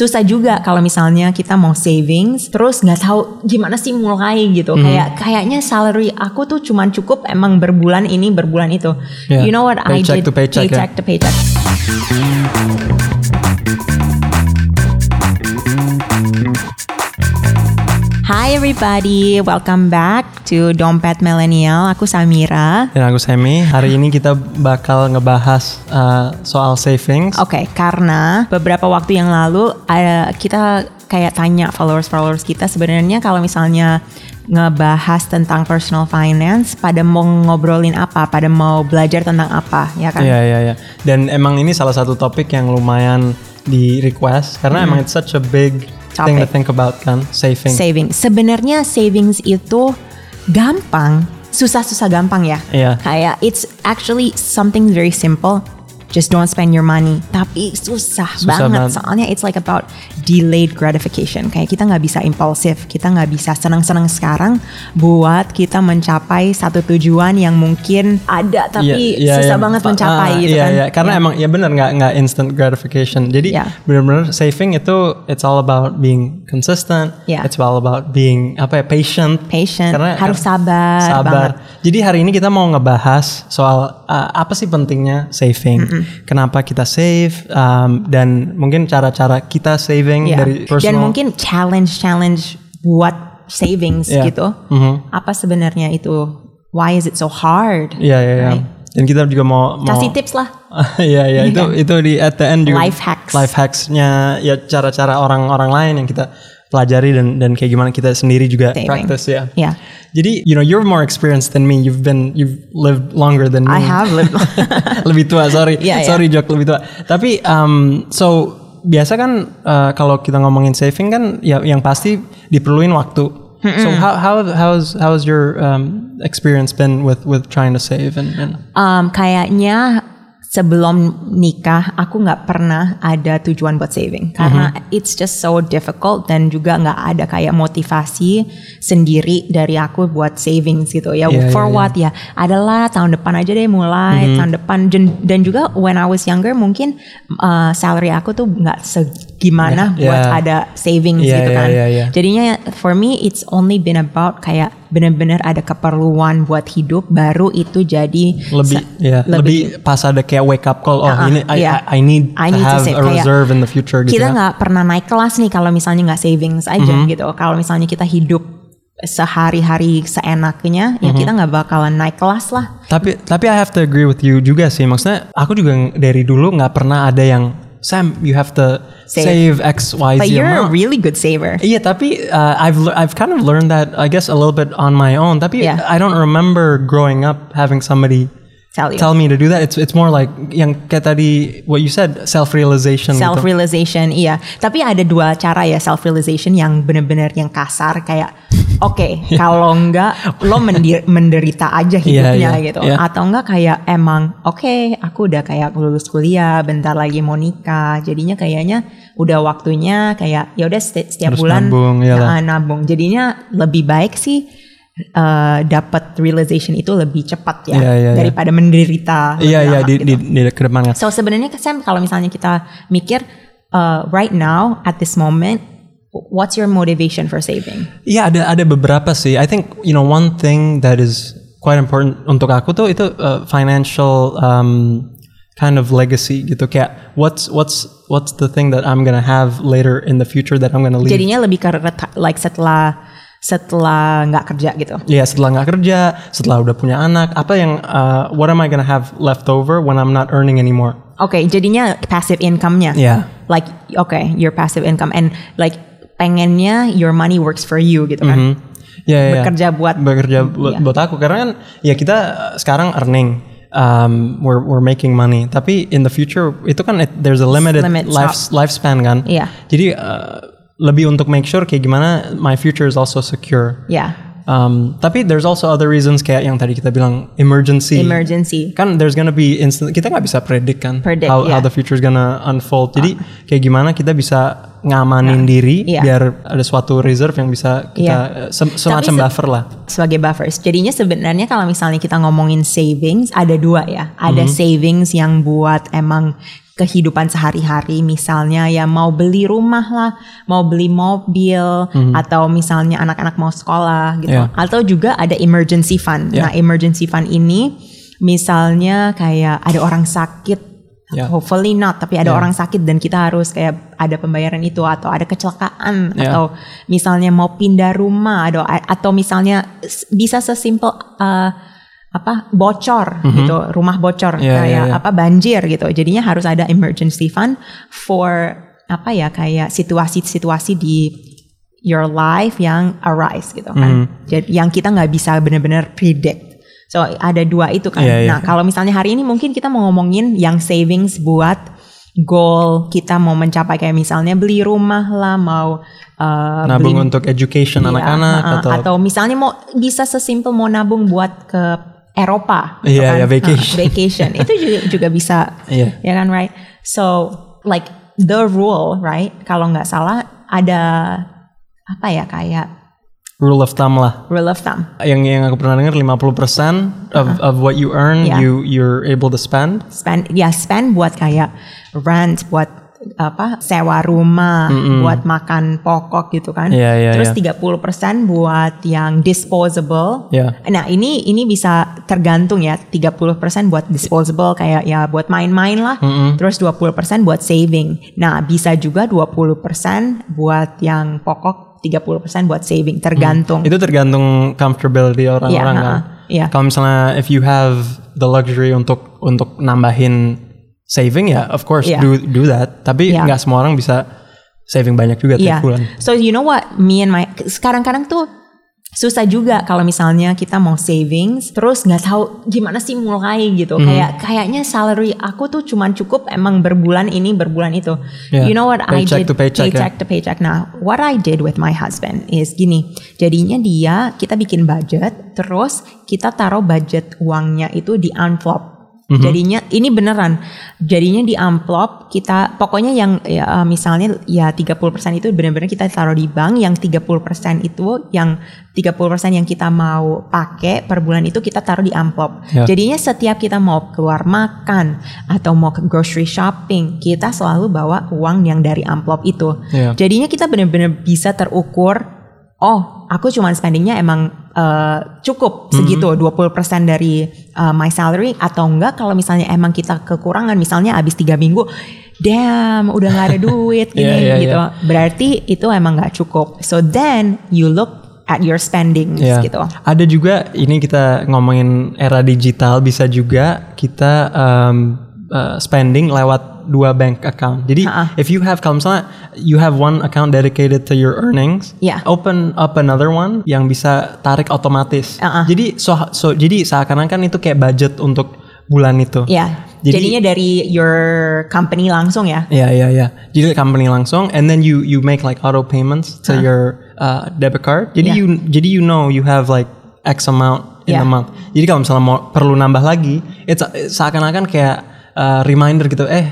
susah juga kalau misalnya kita mau savings terus nggak tahu gimana sih mulai gitu. Hmm. Kayak kayaknya salary aku tuh cuman cukup emang berbulan ini berbulan itu. Yeah. You know what I Paycheck did? to paycheck, ya. paycheck to paycheck. Hi everybody, welcome back to Dompet Millennial. Aku Samira. Dan aku Semi. Hari ini kita bakal ngebahas uh, soal savings. Oke, karena beberapa waktu yang lalu ada kita kayak tanya followers-followers kita sebenarnya kalau misalnya ngebahas tentang personal finance, pada mau ngobrolin apa, pada mau belajar tentang apa, ya kan? Iya iya iya. Dan emang ini salah satu topik yang lumayan di request karena emang it's such a big thing to Topic. think about kan, saving. Saving. Sebenarnya savings itu gampang, susah-susah gampang ya. Iya. Kayak it's actually something very simple. Just don't spend your money. Tapi susah, Susah banget. banget. Soalnya it's like about delayed gratification. Kayak kita nggak bisa impulsif, kita nggak bisa senang-senang sekarang buat kita mencapai satu tujuan yang mungkin ada tapi Iya, iya, susah iya. banget Pa- mencapai ah, gitu iya, kan. Iya, karena Iya. emang ya benar nggak nggak instant gratification. Jadi Iya. benar-benar saving itu it's all about being consistent. Iya. It's all about being apa ya patient. Patient, Karena harus sabar Sabar. banget. Jadi hari ini kita mau ngebahas soal uh, apa sih pentingnya saving. Kenapa kita save um, dan mungkin cara-cara kita saving Iya. dari personal. Dan mungkin challenge-challenge buat savings Iya. gitu. Mhm. Apa sebenarnya itu? Why is it so hard? Iya iya iya. Right? Dan kita juga mau mau Kasih tips lah. Iya iya itu itu di at the end juga Life hacks. life hacksnya ya cara-cara orang-orang lain yang kita pelajari dan dan kayak gimana kita sendiri juga Saving. practice ya. Iya. Jadi you know you're more experienced than me. You've been you've lived longer than me. I have lived. lebih tua sorry Iya, iya. sorry Jok lebih tua. Tapi um, so biasa kan uh, kalau kita ngomongin saving kan ya yang pasti diperluin waktu. So how how how's how's your um, experience been with with trying to save and, and Um, kayaknya sebelum nikah aku nggak pernah ada tujuan buat saving. Karena Mm-hmm. it's just so difficult dan juga nggak ada kayak motivasi sendiri dari aku buat savings gitu ya. Iya, for iya, what? Ya adalah tahun depan aja deh mulai Mm-hmm. tahun depan. Dan, dan juga when I was younger mungkin uh, salary aku tuh nggak segimana Yeah, buat yeah. ada savings Yeah, gitu yeah, kan yeah, yeah. jadinya for me it's only been about kayak benar-benar ada keperluan buat hidup baru itu jadi lebih sa- ya lebih, pas ada kayak wake up call oh Uh-uh, ini I, iya. I, I need I to need to have save. a Kayak reserve in the future gitu kita ya. nggak pernah naik kelas nih kalau misalnya nggak savings aja Mm-hmm. gitu. Kalau misalnya kita hidup sehari-hari seenaknya, ya Mm-hmm. kita nggak bakalan naik kelas lah. Tapi tapi I have to agree with you juga sih. Maksudnya aku juga dari dulu nggak pernah ada yang Sam you have to Save. save, X Y Z But you're a really good saver. Yeah, tapi uh, I've lear- I've kind of learned that I guess a little bit on my own. Tapi Yeah. I don't remember growing up having somebody Tell you. tell me to do that. It's it's more like yang kayak tadi what you said self realization. Self gitu. realization, iya. Tapi ada dua cara ya self realization yang benar-benar yang kasar kayak, oke, kalau enggak lo menderita aja Iya, hidupnya iya, gitu, iya. atau enggak kayak emang, oke, aku udah kayak lulus kuliah, bentar lagi mau nikah, jadinya kayaknya udah waktunya kayak ya udah seti- setiap Harus bulan nabung, iyalah. nabung. Jadinya lebih baik sih eh, dapat realization itu lebih cepat ya Iya, iya, iya. daripada menderita. lebih Iya iya lama di, gitu. di di ke depan kan. So sebenarnya Sam kalau misalnya kita mikir uh, right now at this moment, what's your motivation for saving? Iya ada ada beberapa sih. I think you know one thing that is quite important untuk aku tuh itu uh, financial um, kind of legacy gitu. Kayak what's what's what's the thing that I'm gonna have later in the future that I'm gonna leave. Jadinya lebih ke like setelah setelah nggak kerja gitu. Iya setelah nggak kerja, setelah udah punya anak, apa yang uh, what am I gonna have left over when I'm not earning anymore? Oke, jadinya passive income-nya. Iya. Like okay, your passive income and like pengennya your money works for you gitu kan. Hmm. Iya, iya. Bekerja buat bekerja buat, Iya. buat aku karena kan ya kita uh, sekarang earning um, we're we're making money tapi in the future itu kan it- there's a limited Limit life lifespan kan Iya. jadi uh, lebih untuk make sure kayak gimana my future is also secure Ya, um, tapi there's also other reasons kayak yang tadi kita bilang emergency emergency. kan there's gonna be instant kita nggak bisa predict kan Predict, how, how yeah. the future is gonna unfold jadi kayak gimana kita bisa ngamanin diri Iya. biar ada suatu reserve yang bisa kita Iya. eh, sem- semacam se- buffer lah sebagai buffers. Jadinya sebenarnya kalau misalnya kita ngomongin savings ada dua ya. Ada Mhm. savings yang buat emang kehidupan sehari-hari misalnya ya mau beli rumah lah, mau beli mobil atau misalnya anak-anak mau sekolah gitu. Yeah. Atau juga ada emergency fund. Yeah. Nah, emergency fund ini misalnya kayak ada orang sakit Yeah. Hopefully not, tapi ada Yeah. orang sakit dan kita harus kayak ada pembayaran itu atau ada kecelakaan Yeah. atau misalnya mau pindah rumah atau atau misalnya bisa sesimpel uh, apa bocor gitu, rumah bocor Mm-hmm. Yeah, kayak yeah, yeah. apa banjir gitu. Jadinya harus ada emergency fund for apa ya kayak situasi-situasi di your life yang arise gitu kan. Mm-hmm. Jadi yang kita nggak bisa benar-benar predict. So ada dua itu kan. Iya, iya. Nah kalau misalnya hari ini mungkin kita mau ngomongin yang savings buat goal kita mau mencapai kayak misalnya beli rumah lah, mau uh, Nabung beli untuk education Iya, anak-anak uh, atau, atau misalnya mau bisa sesimpel mau nabung buat ke Eropa, gitu Iya, kan. iya, vacation. Uh, vacation itu juga, juga bisa, Iya. ya kan, right? So like the rule, right? Kalau nggak salah ada apa ya kayak rule of thumb lah. rule of thumb. Yang yang aku pernah dengar 50% of of what you earn Yeah. you you're able to spend. spend ya spend buat kayak rent buat apa sewa rumah buat makan pokok gitu kan Iya, iya, terus iya. 30% buat yang disposable Iya. nah ini ini bisa tergantung ya 30% buat disposable kayak ya buat main-main lah terus 20% buat saving nah bisa juga 20% buat yang pokok 30% buat saving tergantung Itu tergantung comfortability orang-orang Iya, kan. ha-ha. Iya. Kalau misalnya if you have the luxury untuk untuk nambahin saving ya of course Iya. do do that. Tapi nggak semua orang bisa saving banyak juga tiap Iya. bulan. So you know what, me and my sekarang-kadang tuh susah juga kalau misalnya kita mau savings terus nggak tahu gimana sih mulai gitu Hmm. kayak kayaknya salary aku tuh cuman cukup emang berbulan ini berbulan itu Yeah. you know what I Paycheck did to paycheck, ya. paycheck to paycheck nah what I did with my husband is gini jadinya dia kita bikin budget terus kita taruh budget uangnya itu di envelope Mhm. Jadinya ini beneran. Jadinya di amplop kita pokoknya yang ya, uh, misalnya ya 30% itu benar-benar kita taruh di bank, yang 30% itu yang 30% yang kita mau pakai per bulan itu kita taruh di amplop. Ya. Jadinya setiap kita mau keluar makan atau mau ke grocery shopping, kita selalu bawa uang yang dari amplop itu. Ya. Jadinya kita benar-benar bisa terukur oh aku cuma spendingnya emang uh, cukup segitu 20% dari uh, my salary atau enggak kalau misalnya emang kita kekurangan misalnya habis tiga minggu damn udah nggak ada duit gini Iya, iya, gitu berarti itu emang nggak cukup. So then you look at your spendings Ya. gitu. Ada juga ini kita ngomongin era digital bisa juga kita um, uh, spending lewat dua bank account. Jadi Ha-ha. if you have kalau misalnya you have one account dedicated to your earnings, Ya. open up another one yang bisa tarik otomatis. Ha-ha. Jadi so, so jadi seakan-akan itu kayak budget untuk bulan itu. ya Jadi- jadinya dari your company langsung ya Ya ya ya. Jadi company langsung, and then you you make like auto payments to your uh, debit card. Jadi Yeah. you jadi you know you have like X amount in Yeah. a month. Jadi kalau misalnya mau perlu nambah lagi, it's seakan-akan kayak uh, reminder gitu. Eh,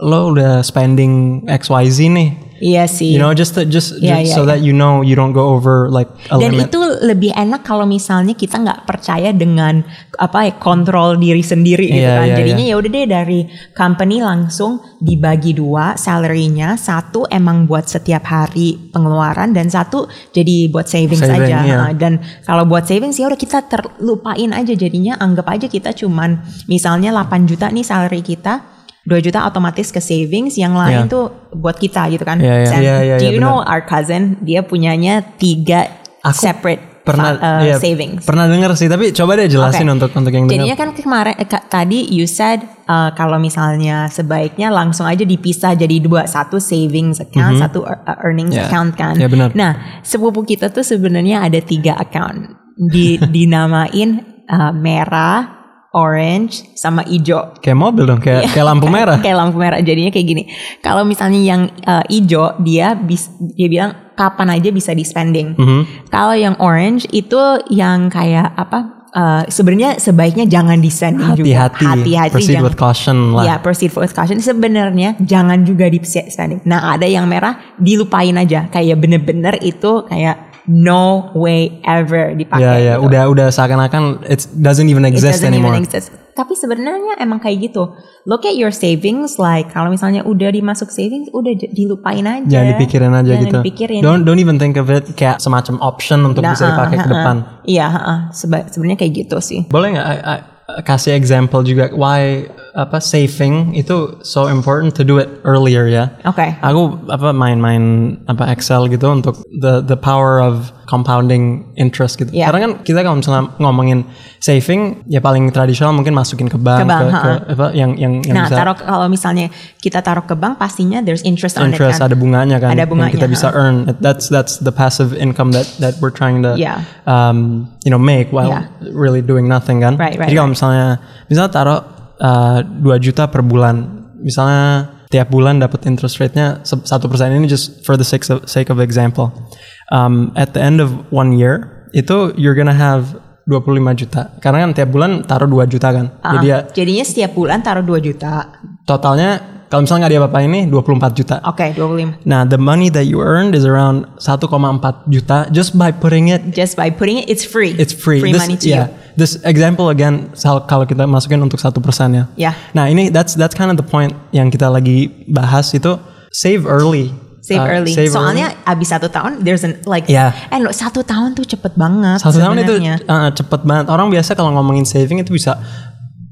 lo udah spending X Y Z nih. Iya sih You know, just to, just, Yeah, just yeah, so yeah. that you know you don't go over like a Dan limit. itu lebih enak kalau misalnya kita nggak percaya dengan apa ya kontrol diri sendiri gitu Iya, kan. iya, Jadinya ya udah deh dari company langsung dibagi dua salary-nya, satu emang buat setiap hari pengeluaran dan satu jadi buat savings Saving, aja. iya. Nah, Dan kalau buat savings ya udah kita terlupain aja jadinya anggap aja kita cuman misalnya 8 juta nih salary kita 2 juta otomatis ke savings, yang lain Iya. tuh buat kita gitu kan. Iya. Dan Iya, iya, do you know our cousin dia punyanya tiga Aku separate pernah uh, iya, savings. Pernah denger sih, tapi coba deh jelasin Oke. untuk untuk yang dengar. Jadinya kan kemarin eh, tadi you said uh, kalau misalnya sebaiknya langsung aja dipisah jadi dua, satu savings account, satu ear- uh, earnings Ya. account kan. Ya, benar. Nah sepupu kita tuh sebenarnya ada tiga account di dinamain uh, merah, orange, sama hijau. Kayak mobil dong, kayak kayak lampu merah. Kayak lampu merah. Jadinya kayak gini. Kalau misalnya yang uh, hijau dia bis, dia bilang kapan aja bisa di spending. Mhm. Kalau yang orange itu yang kayak apa? uh, sebenarnya sebaiknya jangan di spending juga. Hati-hati. Hati-hati. Proceed jangan- with caution lah. Ya, proceed with caution. Sebenarnya jangan juga di spending. Nah, ada yang merah dilupain aja. Kayak bener-bener itu kayak no way ever dipakai. Ya ya, gitu. udah udah seakan-akan it doesn't even It exist doesn't anymore. even exist. tapi sebenarnya emang kayak gitu. Look at your savings like kalau misalnya udah dimasuk savings udah dilupain aja. Jangan dipikirin aja Jangan gitu. dipikirin. Don't don't even think of it kayak semacam option untuk Nah, bisa dipakai ah, ke depan. Iya, ah. Seba- sebenarnya kayak gitu sih. Boleh nggak kasih example juga why apa saving itu so important to do it earlier ya? Oke. Aku apa main-main apa Excel gitu untuk the the power of compounding interest gitu. Iya. Karena kan kita kalau misalnya ngomongin saving ya paling tradisional mungkin masukin ke bank, Ke bank, ke, ke- apa yang yang yang Nah, bisa taruh kalau misalnya kita taruh ke bank pastinya there's interest, on it interest kan. ada bunganya kan Ada yang bunganya, kita bisa ha. earn. That's that's the passive income that that we're trying to Yeah. um, you know make while Yeah. really doing nothing kan. Right, right, Jadi kalau misalnya misalnya taruh uh, 2 juta per bulan, misalnya tiap bulan dapat interest rate-nya satu persen ini just for the sake of, sake of example. Um, at the end of one year itu you're gonna have 25 juta. Karena kan tiap bulan taruh 2 juta kan. Ah, Jadi ya jadinya setiap bulan taruh 2 juta. totalnya kalau misalnya nggak diapa-apain ini 24 juta. Oke, 25. Nah, the money that you earned is around 1,4 juta just by putting it. Just by putting it, it's free. It's free. Free this, money to yeah. This example again, kalau kita masukin untuk satu persen ya. Yeah. Nah, ini that's that's kind of the point yang kita lagi bahas itu save early. you. Save Uh, early. save Soalnya abis satu tahun, there's an like, Yeah. eh lo satu tahun tuh cepet banget. satu tahun itu uh, cepet banget. Orang biasa kalau ngomongin saving itu bisa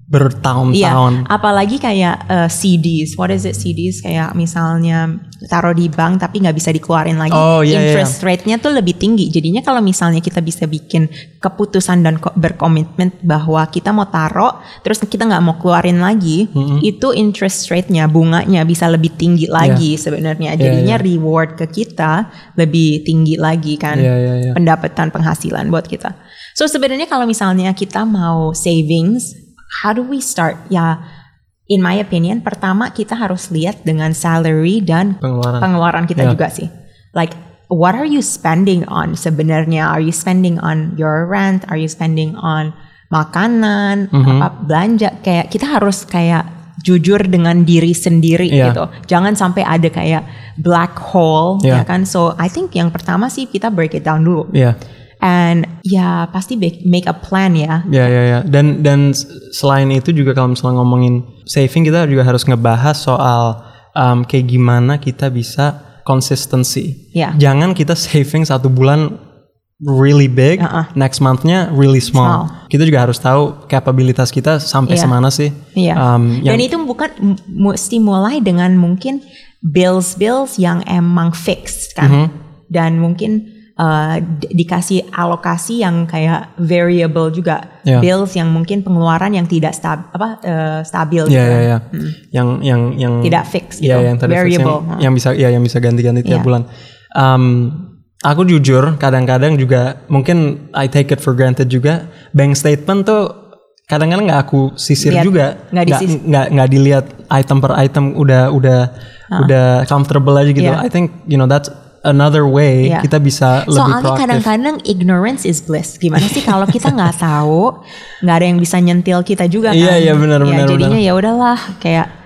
Iya, bertahun-tahun. apalagi kayak uh, CDs. What is it CDs? Kayak misalnya taruh di bank tapi nggak bisa dikeluarin lagi. Oh, iya, iya. Interest rate-nya tuh lebih tinggi. Jadinya kalau misalnya kita bisa bikin keputusan dan ko- berkomitmen bahwa kita mau taruh, terus kita nggak mau keluarin lagi, itu interest rate-nya, bunganya bisa lebih tinggi lagi sebenarnya. Iya, Jadinya reward ke kita lebih tinggi lagi kan. Iya, iya, iya. Pendapatan penghasilan buat kita. So sebenarnya kalau misalnya kita mau savings, how do we start? Ya, in my opinion, pertama kita harus lihat dengan salary dan Pengeluaran. pengeluaran kita Yeah. juga sih. Like, what are you spending on sebenarnya? Are you spending on your rent? Are you spending on makanan? Mm-hmm. Apa belanja? Kayak kita harus kayak jujur dengan diri sendiri Yeah. gitu. Jangan sampai ada kayak black hole Yeah. ya kan. So I think yang pertama sih kita break it down dulu. Iya. And ya pasti make, a plan ya. Ya ya ya. Dan dan selain itu juga kalau misalnya ngomongin saving kita juga harus ngebahas soal um, kayak gimana kita bisa consistency. Ya. Jangan kita saving satu bulan really big, Uh-uh. next monthnya really small. Kita juga harus tahu kapabilitas kita sampai Iya. semana sih. Iya. Um, yang- Dan itu bukan mesti mulai dengan mungkin bills-bills yang emang fixed kan. Mm-hmm. Dan mungkin uh, di- dikasih alokasi yang kayak variable juga. Iya. Bills yang mungkin pengeluaran yang tidak stab, apa uh, stabil Iya gitu iya kan. iya. Yang yang yang Tidak fix Iya gitu. yang tadi fix, Variable. yang, yang bisa ya yang bisa ganti-ganti tiap Iya. bulan. Um, aku jujur kadang-kadang juga mungkin I take it for granted juga bank statement tuh kadang-kadang nggak aku sisir Lihat, juga nggak nggak nggak dilihat item per item udah udah udah comfortable aja gitu. Iya. I think you know that's another way Iya. kita bisa lebih Soalnya proaktif. kadang-kadang ignorance is bliss. Gimana sih kalau kita nggak tahu, nggak ada yang bisa nyentil kita juga kan? Iya, iya, benar, Ya, benar, Jadinya ya udahlah kayak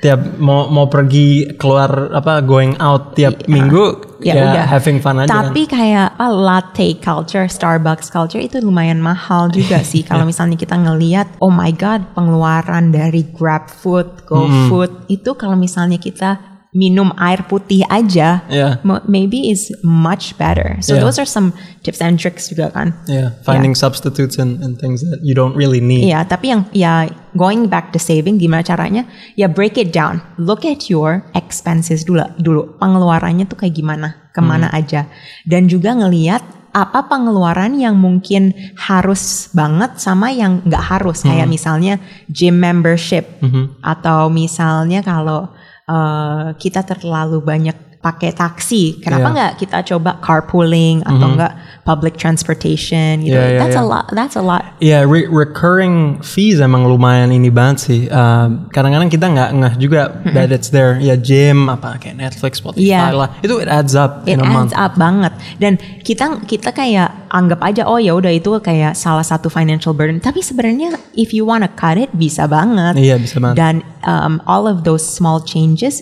tiap mau mau pergi keluar apa going out tiap minggu ya, ya, udah. having fun aja kan. Tapi kayak apa latte culture, Starbucks culture itu lumayan mahal juga sih. Kalau misalnya kita ngelihat, oh my god, pengeluaran dari Grab Food, Go Food itu kalau misalnya kita minum air putih aja, Yeah. maybe is much better. So Yeah. those are some tips and tricks juga kan. Yeah, finding substitutes and, and things that you don't really need. Iya, tapi yang ya going back to saving gimana caranya? Ya break it down. Look at your expenses dulu. Dulu pengeluarannya tuh kayak gimana, ke mana aja. Dan juga ngeliat apa pengeluaran yang mungkin harus banget sama yang nggak harus. Kayak misalnya gym membership atau misalnya kalau eh, kita terlalu banyak pakai taksi, kenapa Iya. nggak kita coba carpooling atau nggak public transportation gitu? Iya, iya, that's a iya. lot. That's a lot. Iya, re- recurring fees emang lumayan ini banget sih. Um, kadang-kadang kita nggak ngeh juga that it's there. Ya gym apa kayak Netflix, Spotify Iya. lah. Itu it adds up in It a month. adds up banget dan kita kita kayak anggap aja oh ya udah itu kayak salah satu financial burden tapi sebenarnya if you wanna cut it bisa banget Iya, bisa banget. dan um, all of those small changes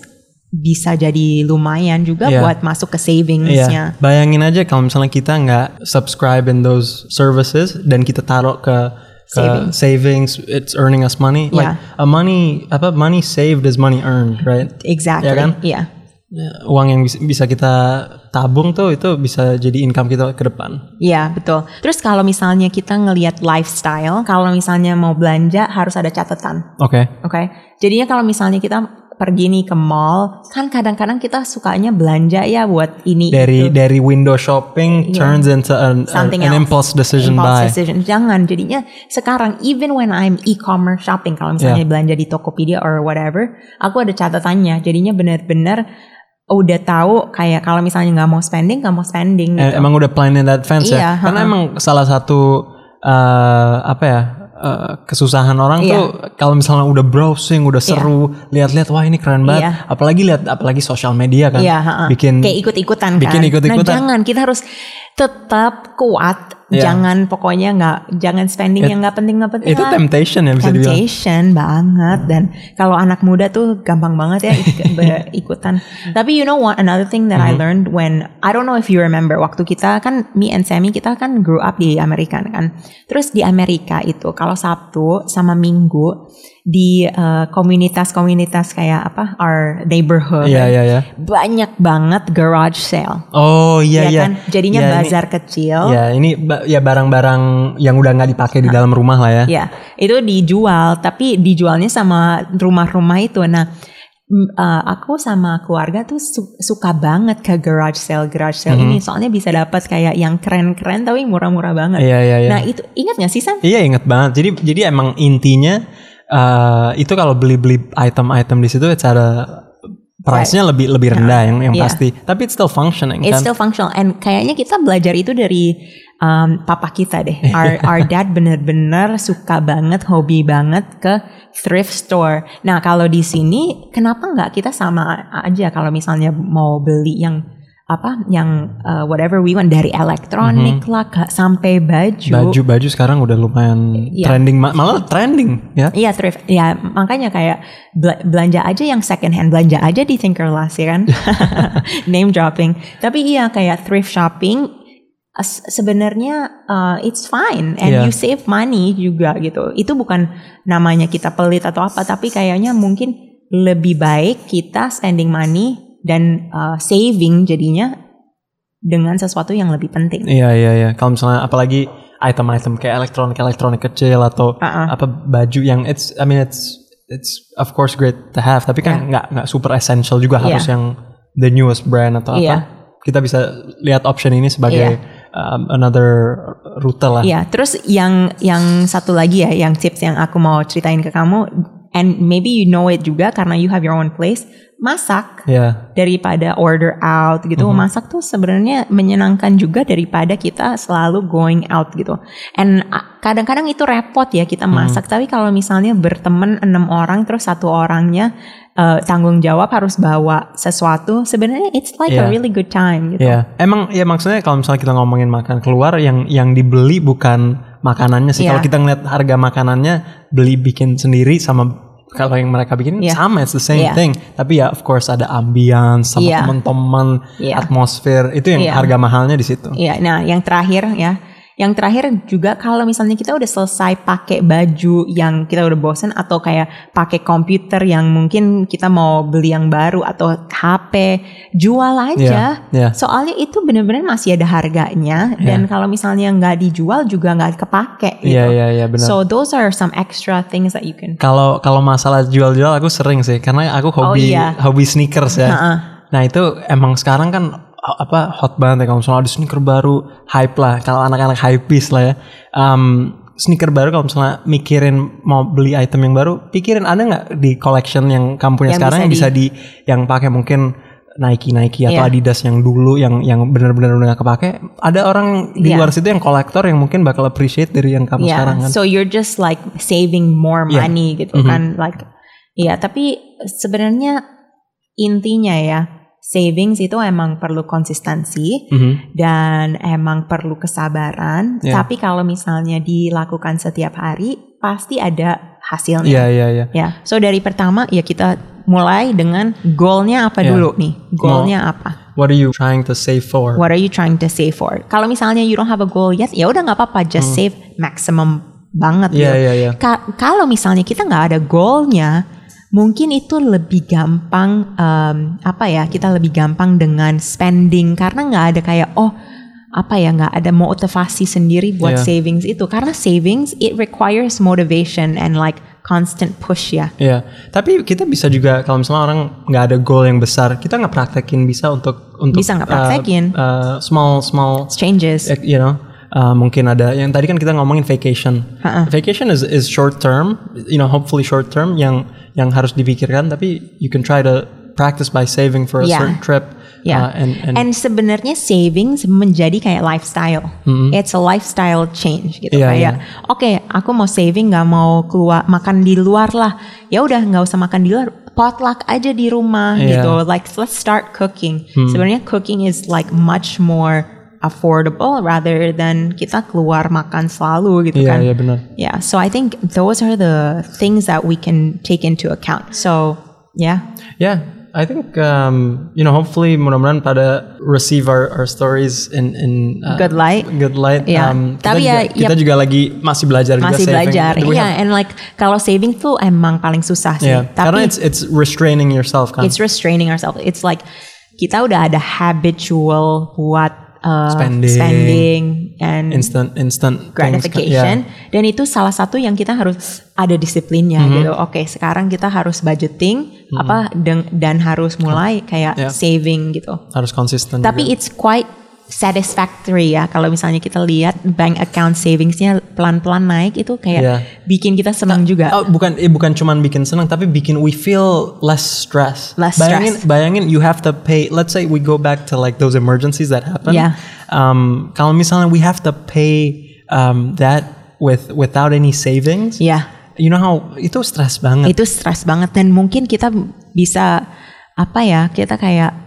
bisa jadi lumayan juga Iya. buat masuk ke Iya, savingsnya bayangin aja kalau misalnya kita nggak subscribe in those services dan kita taruh ke Uh, savings, it's earning us money. Like Yeah. a money, apa money saved is money earned, right? Exactly. Ya kan? Iya. Ya, Uang yang bisa, bisa kita tabung tuh itu bisa jadi income kita ke depan. Iya betul. Terus kalau misalnya kita ngelihat lifestyle, kalau misalnya mau belanja harus ada catatan, Oke. oke? Jadinya kalau misalnya kita pergi nih ke mall, kan kadang-kadang kita sukanya belanja ya buat ini Dari itu. dari window shopping turns into an, Iya. Something an else. impulse decision Impulse buy. decision. Jangan. Jadinya sekarang even when I'm e-commerce shopping, kalau misalnya belanja di Tokopedia or whatever, aku ada catatannya. Jadinya benar-benar udah tahu kayak kalau misalnya nggak mau spending, nggak mau spending. Eh, Gitu. Emang udah plan in advance Iya, ya. Karena emang salah satu eh, apa ya eh, kesusahan orang Iya. tuh kalau misalnya udah browsing, udah seru, lihat-lihat wah ini keren banget. Iya. Apalagi lihat apalagi sosial media kan. Iya, ha-ha. Bikin kayak ikut-ikutan kan. bikin ikut-ikutan. Nah, jangan kita harus tetap kuat. Iya. Jangan pokoknya nggak jangan spending yang nggak penting nggak penting. itu lah. temptation ya bisa dibilang. Temptation banget dan kalau anak muda tuh gampang banget ya ikutan. Tapi you know what another thing that Mm-hmm. I learned when I don't know if you remember waktu kita kan me and Sammy kita kan grew up di Amerika kan. Terus di Amerika itu kalau Sabtu sama Minggu di eh, komunitas-komunitas kayak apa our neighborhood Iya iya iya. banyak banget garage sale. Oh iya ya iya. kan? Jadinya Iya, ini- bazar kecil. Ya ini ba- ya barang-barang yang udah nggak dipakai di dalam rumah lah ya. Ya, itu dijual, tapi dijualnya sama rumah-rumah itu. Nah, uh, aku sama keluarga tuh su- suka banget ke garage sale, garage sale ini, soalnya bisa dapat kayak yang keren-keren tapi murah-murah banget. Iya iya iya. Nah, itu ingat gak sih Sam? Iya inget banget. Jadi jadi emang intinya eh, itu kalau beli-beli item-item di situ cara price-nya lebih lebih rendah yang yang Iya. pasti. Tapi it's still functioning It's kan. still functional and kayaknya kita belajar itu dari um, papa kita deh. Our, our dad bener-bener suka banget, hobi banget ke thrift store. Nah kalau di sini kenapa nggak kita sama aja kalau misalnya mau beli yang apa yang uh, whatever we want dari elektronik lah ke- sampai baju. Baju-baju sekarang udah lumayan Iya. trending ma- malah trending ya. Iya thrift, ya makanya kayak bela- belanja aja yang second hand, belanja aja di Thinkerlust ya kan, name dropping. Tapi iya kayak thrift shopping as- sebenarnya uh, it's fine and Iya. you save money juga gitu. Itu bukan namanya kita pelit atau apa, tapi kayaknya mungkin lebih baik kita spending money dan uh, saving jadinya dengan sesuatu yang lebih penting. Iya iya iya. Kalau misalnya apalagi item-item kayak elektronik elektronik kecil atau Uh-uh. apa baju yang it's I mean it's it's of course great to have tapi kan nggak nggak super essential juga harus yang the newest brand atau apa. Iya. Kita bisa lihat option ini sebagai um, another rute lah. Iya, terus yang yang satu lagi ya, yang tips yang aku mau ceritain ke kamu, and maybe you know it juga karena you have your own place, masak Iya. daripada order out gitu. Mm-hmm. Masak tuh sebenarnya menyenangkan juga daripada kita selalu going out gitu. And kadang-kadang itu repot ya kita Mm-hmm. masak, tapi kalau misalnya berteman enam orang terus satu orangnya uh, tanggung jawab harus bawa sesuatu, sebenarnya it's like a Iya. really good time gitu. Iya, emang ya maksudnya kalau misalnya kita ngomongin makan keluar yang yang dibeli bukan makanannya sih. Iya. Kalau kita ngeliat harga makanannya beli bikin sendiri sama kalau yang mereka bikin Iya. sama, it's the same Iya. thing. Tapi ya of course ada ambience sama Iya. teman-teman, Iya. atmosfer itu yang Iya. harga mahalnya di situ. Iya, nah yang terakhir ya, yang terakhir juga kalau misalnya kita udah selesai pakai baju yang kita udah bosen atau kayak pakai komputer yang mungkin kita mau beli yang baru atau HP, jual aja. Iya, iya. Soalnya itu bener-bener masih ada harganya dan kalau misalnya nggak dijual juga nggak kepake gitu. Iya iya iya benar. So those are some extra things that you can. Kalau kalau masalah jual-jual aku sering sih karena aku hobi iya. hobi sneakers ya. Ha-ha. Nah itu emang sekarang kan apa hot banget ya kalau misalnya ada sneaker baru hype lah kalau anak-anak hypebeast lah ya. Um, sneaker baru kalau misalnya mikirin mau beli item yang baru, pikirin ada nggak di collection yang kamu punya Yang sekarang bisa yang bisa di yang pakai mungkin Nike Nike atau Iya. Adidas yang dulu yang yang benar-benar udah gak kepake. Ada orang di Iya. luar situ yang kolektor yang mungkin bakal appreciate dari yang kamu Yeah, sekarang kan. so you're just like saving more Yeah. money gitu Mhm. kan, like, iya. Tapi sebenarnya intinya ya, savings itu emang perlu konsistensi Mhm. dan emang perlu kesabaran. Yeah. Tapi kalau misalnya dilakukan setiap hari, pasti ada hasilnya. Iya iya iya. Ya, so dari pertama ya kita mulai dengan goalnya apa Yeah. dulu nih? Goalnya apa? What are you trying to save for? What are you trying to save for? Kalau misalnya you don't have a goal yet, ya udah nggak apa-apa, just Hmm. save maximum banget Iya, gitu. iya, iya. Ka- kalau misalnya kita nggak ada goalnya, mungkin itu lebih gampang em, apa ya? Kita lebih gampang dengan spending karena nggak ada kayak oh apa ya nggak ada motivasi sendiri buat Iya. savings itu karena savings it requires motivation and like constant push ya. Iya, tapi kita bisa juga kalau misalnya orang nggak ada goal yang besar, kita nggak praktekin bisa untuk untuk Bisa nggak uh, praktekin. uh, small small Changes. eh, you know uh, mungkin ada yang tadi kan kita ngomongin vacation Ha-ha. vacation is is short term you know hopefully short term yang yang harus dipikirkan tapi you can try to practice by saving for a Yeah. certain trip Ya, uh, and and, and sebenarnya savings menjadi kayak lifestyle. It's a lifestyle change gitu. Iya, kayak. Oke, aku mau saving, nggak mau keluar makan di luar lah. Ya udah nggak usah makan di luar, potluck aja di rumah. Hmm. gitu. Like let's start cooking. Sebenarnya cooking is like much more affordable rather than kita keluar makan selalu gitu Iya, kan. iya, benar. Yeah, so I think those are the things that we can take into account. So yeah. yeah I think um, you know hopefully mudah-mudahan pada receive our, our stories in in uh, Good light. good light Iya. Um, kita Tapi juga, ya, kita yep. juga lagi masih belajar juga masih saving. belajar. Iya, have- and like kalau saving tuh emang paling susah sih. yeah, karena Tapi it's it's restraining yourself kan it's restraining ourselves. It's like kita udah ada habitual buat uh, Spending. spending and instant instant things gratification. Yeah. Dan itu salah satu yang kita harus ada disiplinnya Mm-hmm. gitu. Oke, sekarang kita harus budgeting apa deng- dan harus mulai kayak Yeah. saving gitu. harus konsisten Tapi juga. it's quite satisfactory ya kalau misalnya kita lihat bank account savingsnya pelan-pelan naik itu kayak Yeah. bikin kita senang juga. Oh, bukan eh, bukan cuman bikin senang tapi bikin we feel less stress. Less bayangin stress. bayangin you have to pay let's say we go back to like those emergencies that happen. Yeah. Um kalau misalnya we have to pay um that with without any savings. Ya. You know how itu stress banget. itu stres banget dan mungkin kita bisa apa ya kita kayak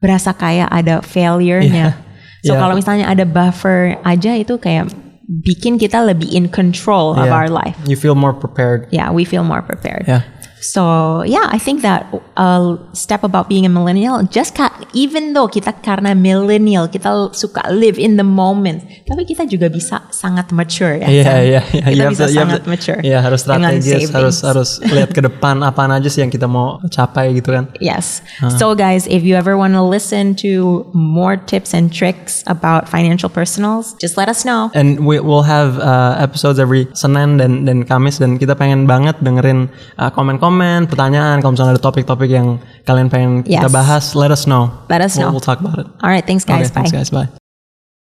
berasa kayak ada failure-nya. Yeah. So Yeah. kalau misalnya ada buffer aja itu kayak bikin kita lebih in control of Yeah. our life. You feel more prepared. Yeah, we feel more prepared. Yeah. So yeah, I think that a step about being a millennial, just ka, even though kita karena millennial kita suka live in the moment, tapi kita juga bisa sangat mature ya. Iya Sam? iya iya. Kita have bisa you have sangat to- mature. Iya harus strategis, harus harus lihat ke depan apaan aja sih yang kita mau capai gitu kan. Yes. So, guys, if you ever want to listen to more tips and tricks about financial personals, just let us know. And we will have uh, episodes every Senin dan dan Kamis dan kita pengen banget dengerin uh, komen-komen, pertanyaan kalau misalnya ada topik-topik yang kalian pengen kita Yes. bahas, let us know. Let us We'll- know. We'll, talk about it. All right. Thanks, guys. okay, Bye. thanks guys. Bye.